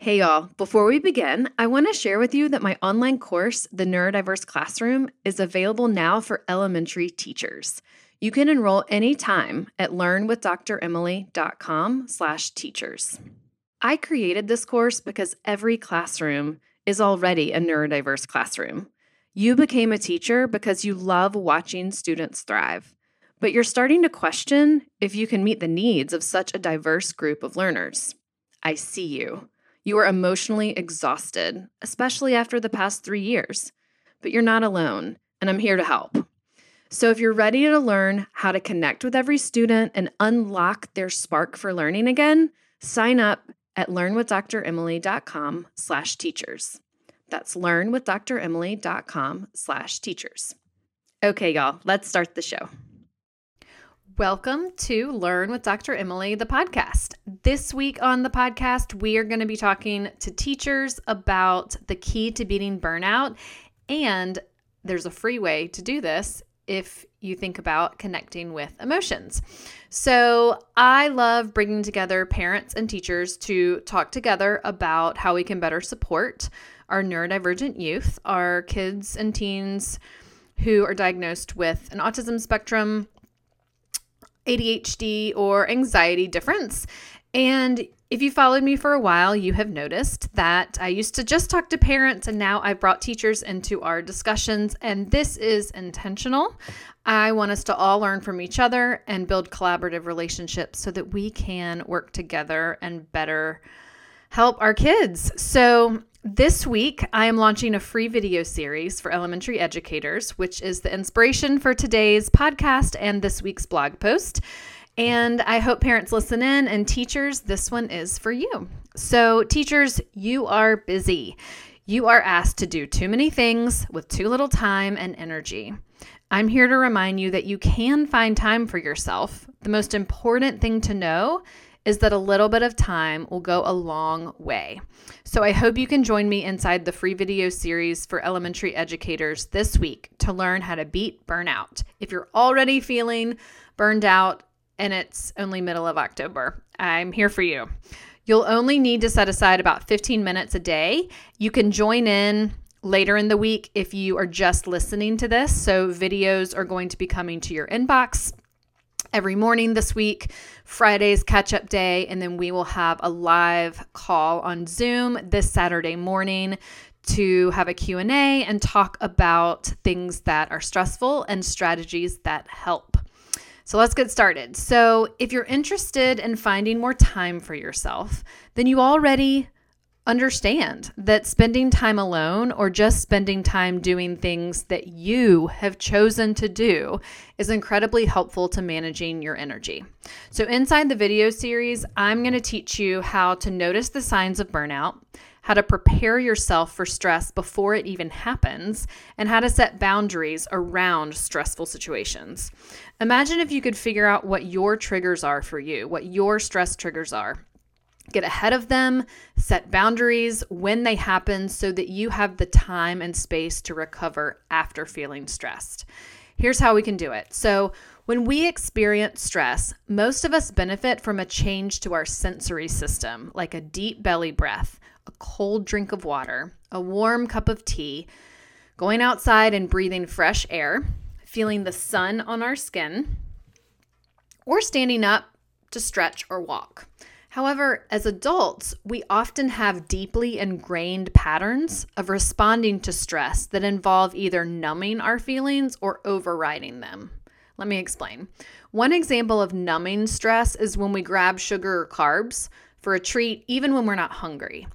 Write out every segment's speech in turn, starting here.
Hey, y'all. Before we begin, I want to share with you that my online course, The Neurodiverse Classroom, is available now for elementary teachers. You can enroll anytime at learnwithdremily.com slash teachers. I created this course because every classroom is already a neurodiverse classroom. You became a teacher because you love watching students thrive, but you're starting to question if you can meet the needs of such a diverse group of learners. I see you. You are emotionally exhausted, especially after the past three years, but you're not alone, and I'm here to help. So if you're ready to learn how to connect with every student and unlock their spark for learning again, sign up at learnwithdremily.com slash teachers. That's learnwithdremily.com slash teachers. Okay, y'all, let's start the show. Welcome to Learn with Dr. Emily, the podcast. This week on the podcast, we are going to be talking to teachers about the key to beating burnout. And there's a free way to do this if you think about connecting with emotions. So, I love bringing together parents and teachers to talk together about how we can better support our neurodivergent youth, our kids and teens who are diagnosed with an autism spectrum ADHD or anxiety difference. And if you followed me for a while, you have noticed that I used to just talk to parents and now I've brought teachers into our discussions, and this is intentional. I want us to all learn from each other and build collaborative relationships so that we can work together and better help our kids. So, this week, I am launching a free video series for elementary educators, which is the inspiration for today's podcast and this week's blog post. And I hope parents listen in and teachers, this one is for you. So, teachers, you are busy. You are asked to do too many things with too little time and energy. I'm here to remind you that you can find time for yourself. The most important thing to know is that a little bit of time will go a long way. So I hope you can join me inside the free video series for elementary educators this week to learn how to beat burnout. If you're already feeling burned out and it's only middle of October, I'm here for you. You'll only need to set aside about 15 minutes a day. You can join in later in the week if you are just listening to this. So, videos are going to be coming to your inbox every morning this week. Friday's catch up day, and then we will have a live call on Zoom this Saturday morning to have a Q&A and talk about things that are stressful and strategies that help. So let's get started. So, if you're interested in finding more time for yourself, then you already understand that spending time alone or just spending time doing things that you have chosen to do is incredibly helpful to managing your energy. So, inside the video series, I'm going to teach you how to notice the signs of burnout, how to prepare yourself for stress before it even happens, and how to set boundaries around stressful situations. Imagine if you could figure out what your triggers are for you, what your stress triggers are Get ahead of them, set boundaries when they happen so that you have the time and space to recover after feeling stressed. Here's how we can do it. So, when we experience stress, most of us benefit from a change to our sensory system, like a deep belly breath, a cold drink of water, a warm cup of tea, going outside and breathing fresh air, feeling the sun on our skin, or standing up to stretch or walk. However, as adults, we often have deeply ingrained patterns of responding to stress that involve either numbing our feelings or overriding them. Let me explain. One example of numbing stress is when we grab sugar or carbs for a treat, even when we're not hungry.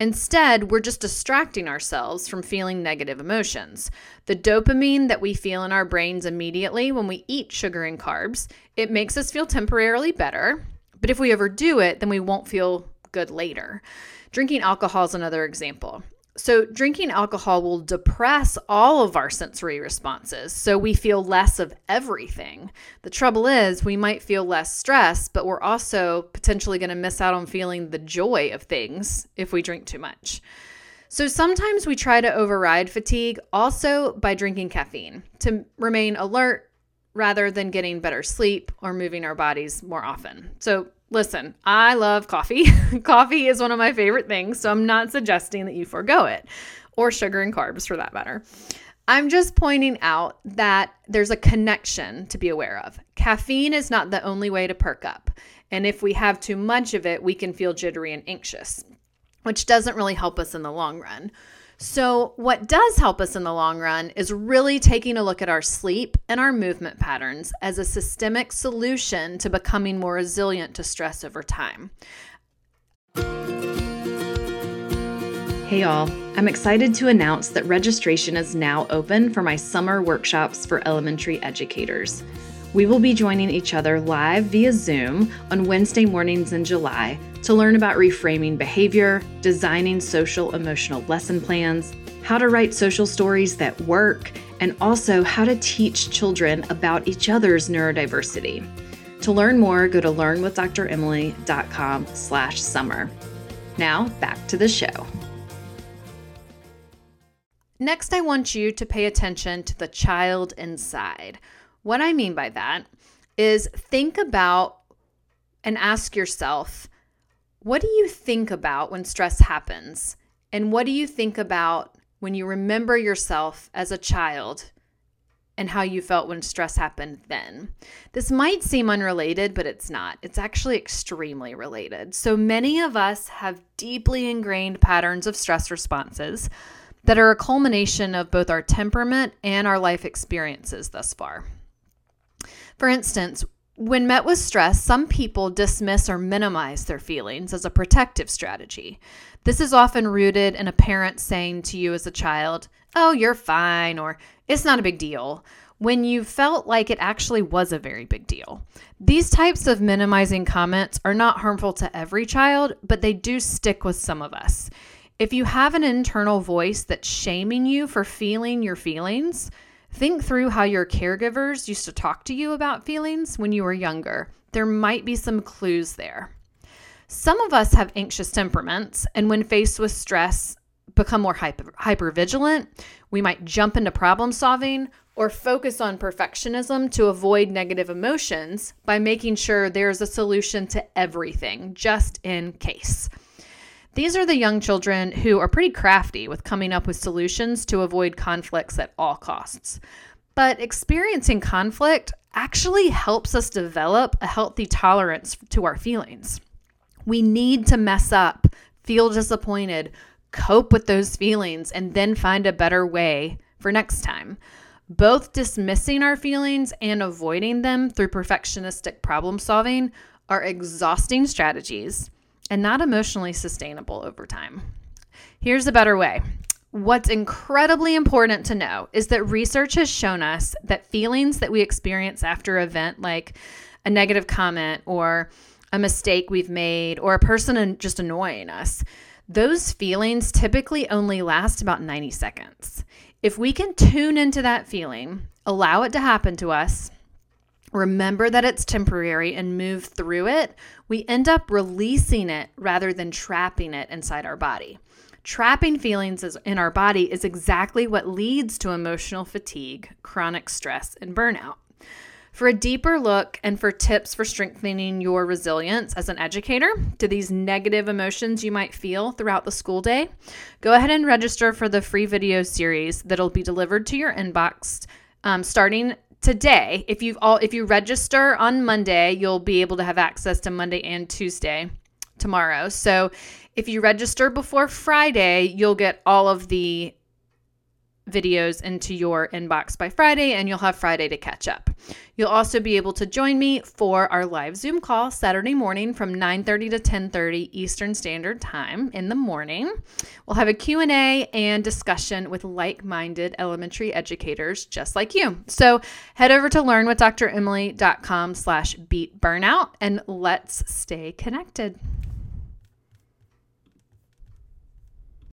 Instead, we're just distracting ourselves from feeling negative emotions. The dopamine that we feel in our brains immediately when we eat sugar and carbs, it makes us feel temporarily better, but if we overdo it, then we won't feel good later. Drinking alcohol is another example. So, drinking alcohol will depress all of our sensory responses, so we feel less of everything. The trouble is, we might feel less stress, but we're also potentially going to miss out on feeling the joy of things if we drink too much. So, sometimes we try to override fatigue also by drinking caffeine to remain alert rather than getting better sleep or moving our bodies more often. So, listen, I love coffee. coffee is one of my favorite things, so I'm not suggesting that you forego it or sugar and carbs for that matter. I'm just pointing out that there's a connection to be aware of. Caffeine is not the only way to perk up. And if we have too much of it, we can feel jittery and anxious, which doesn't really help us in the long run. So, what does help us in the long run is really taking a look at our sleep and our movement patterns as a systemic solution to becoming more resilient to stress over time. Hey, all. I'm excited to announce that registration is now open for my summer workshops for elementary educators. We will be joining each other live via Zoom on Wednesday mornings in July to learn about reframing behavior, designing social emotional lesson plans, how to write social stories that work, and also how to teach children about each other's neurodiversity. To learn more, go to learnwithdremily.com slash summer. Now, back to the show. Next, I want you to pay attention to the child inside. What I mean by that is think about and ask yourself, what do you think about when stress happens? And what do you think about when you remember yourself as a child and how you felt when stress happened then? This might seem unrelated, but it's not. It's actually extremely related. So many of us have deeply ingrained patterns of stress responses that are a culmination of both our temperament and our life experiences thus far. For instance, when met with stress, some people dismiss or minimize their feelings as a protective strategy. This is often rooted in a parent saying to you as a child, Oh, you're fine, or It's not a big deal, when you felt like it actually was a very big deal. These types of minimizing comments are not harmful to every child, but they do stick with some of us. If you have an internal voice that's shaming you for feeling your feelings, Think through how your caregivers used to talk to you about feelings when you were younger. There might be some clues there. Some of us have anxious temperaments, and when faced with stress, become more hyper, vigilant. We might jump into problem solving or focus on perfectionism to avoid negative emotions by making sure there's a solution to everything, just in case. These are the young children who are pretty crafty with coming up with solutions to avoid conflicts at all costs. But experiencing conflict actually helps us develop a healthy tolerance to our feelings. We need to mess up, feel disappointed, cope with those feelings, and then find a better way for next time. Both dismissing our feelings and avoiding them through perfectionistic problem solving are exhausting strategies and not emotionally sustainable over time. Here's a better way. What's incredibly important to know is that research has shown us that feelings that we experience after an event, like a negative comment or a mistake we've made or a person just annoying us, those feelings typically only last about 90 seconds. If we can tune into that feeling, allow it to happen to us, remember that it's temporary and move through it, we end up releasing it rather than trapping it inside our body. Trapping feelings in our body is exactly what leads to emotional fatigue, chronic stress, and burnout. For a deeper look and for tips for strengthening your resilience as an educator to these negative emotions you might feel throughout the school day, go ahead and register for the free video series that'll be delivered to your inbox um, starting today, if you've all if you register on Monday, you'll be able to have access to Monday and Tuesday tomorrow. So if you register before Friday, you'll get all of the videos into your inbox by Friday and you'll have Friday to catch up. You'll also be able to join me for our live Zoom call Saturday morning from 9:30 to 10:30 Eastern Standard Time in the morning. We'll have a Q&A and discussion with like-minded elementary educators just like you. So, head over to learnwithdremily.com/beatburnout and let's stay connected.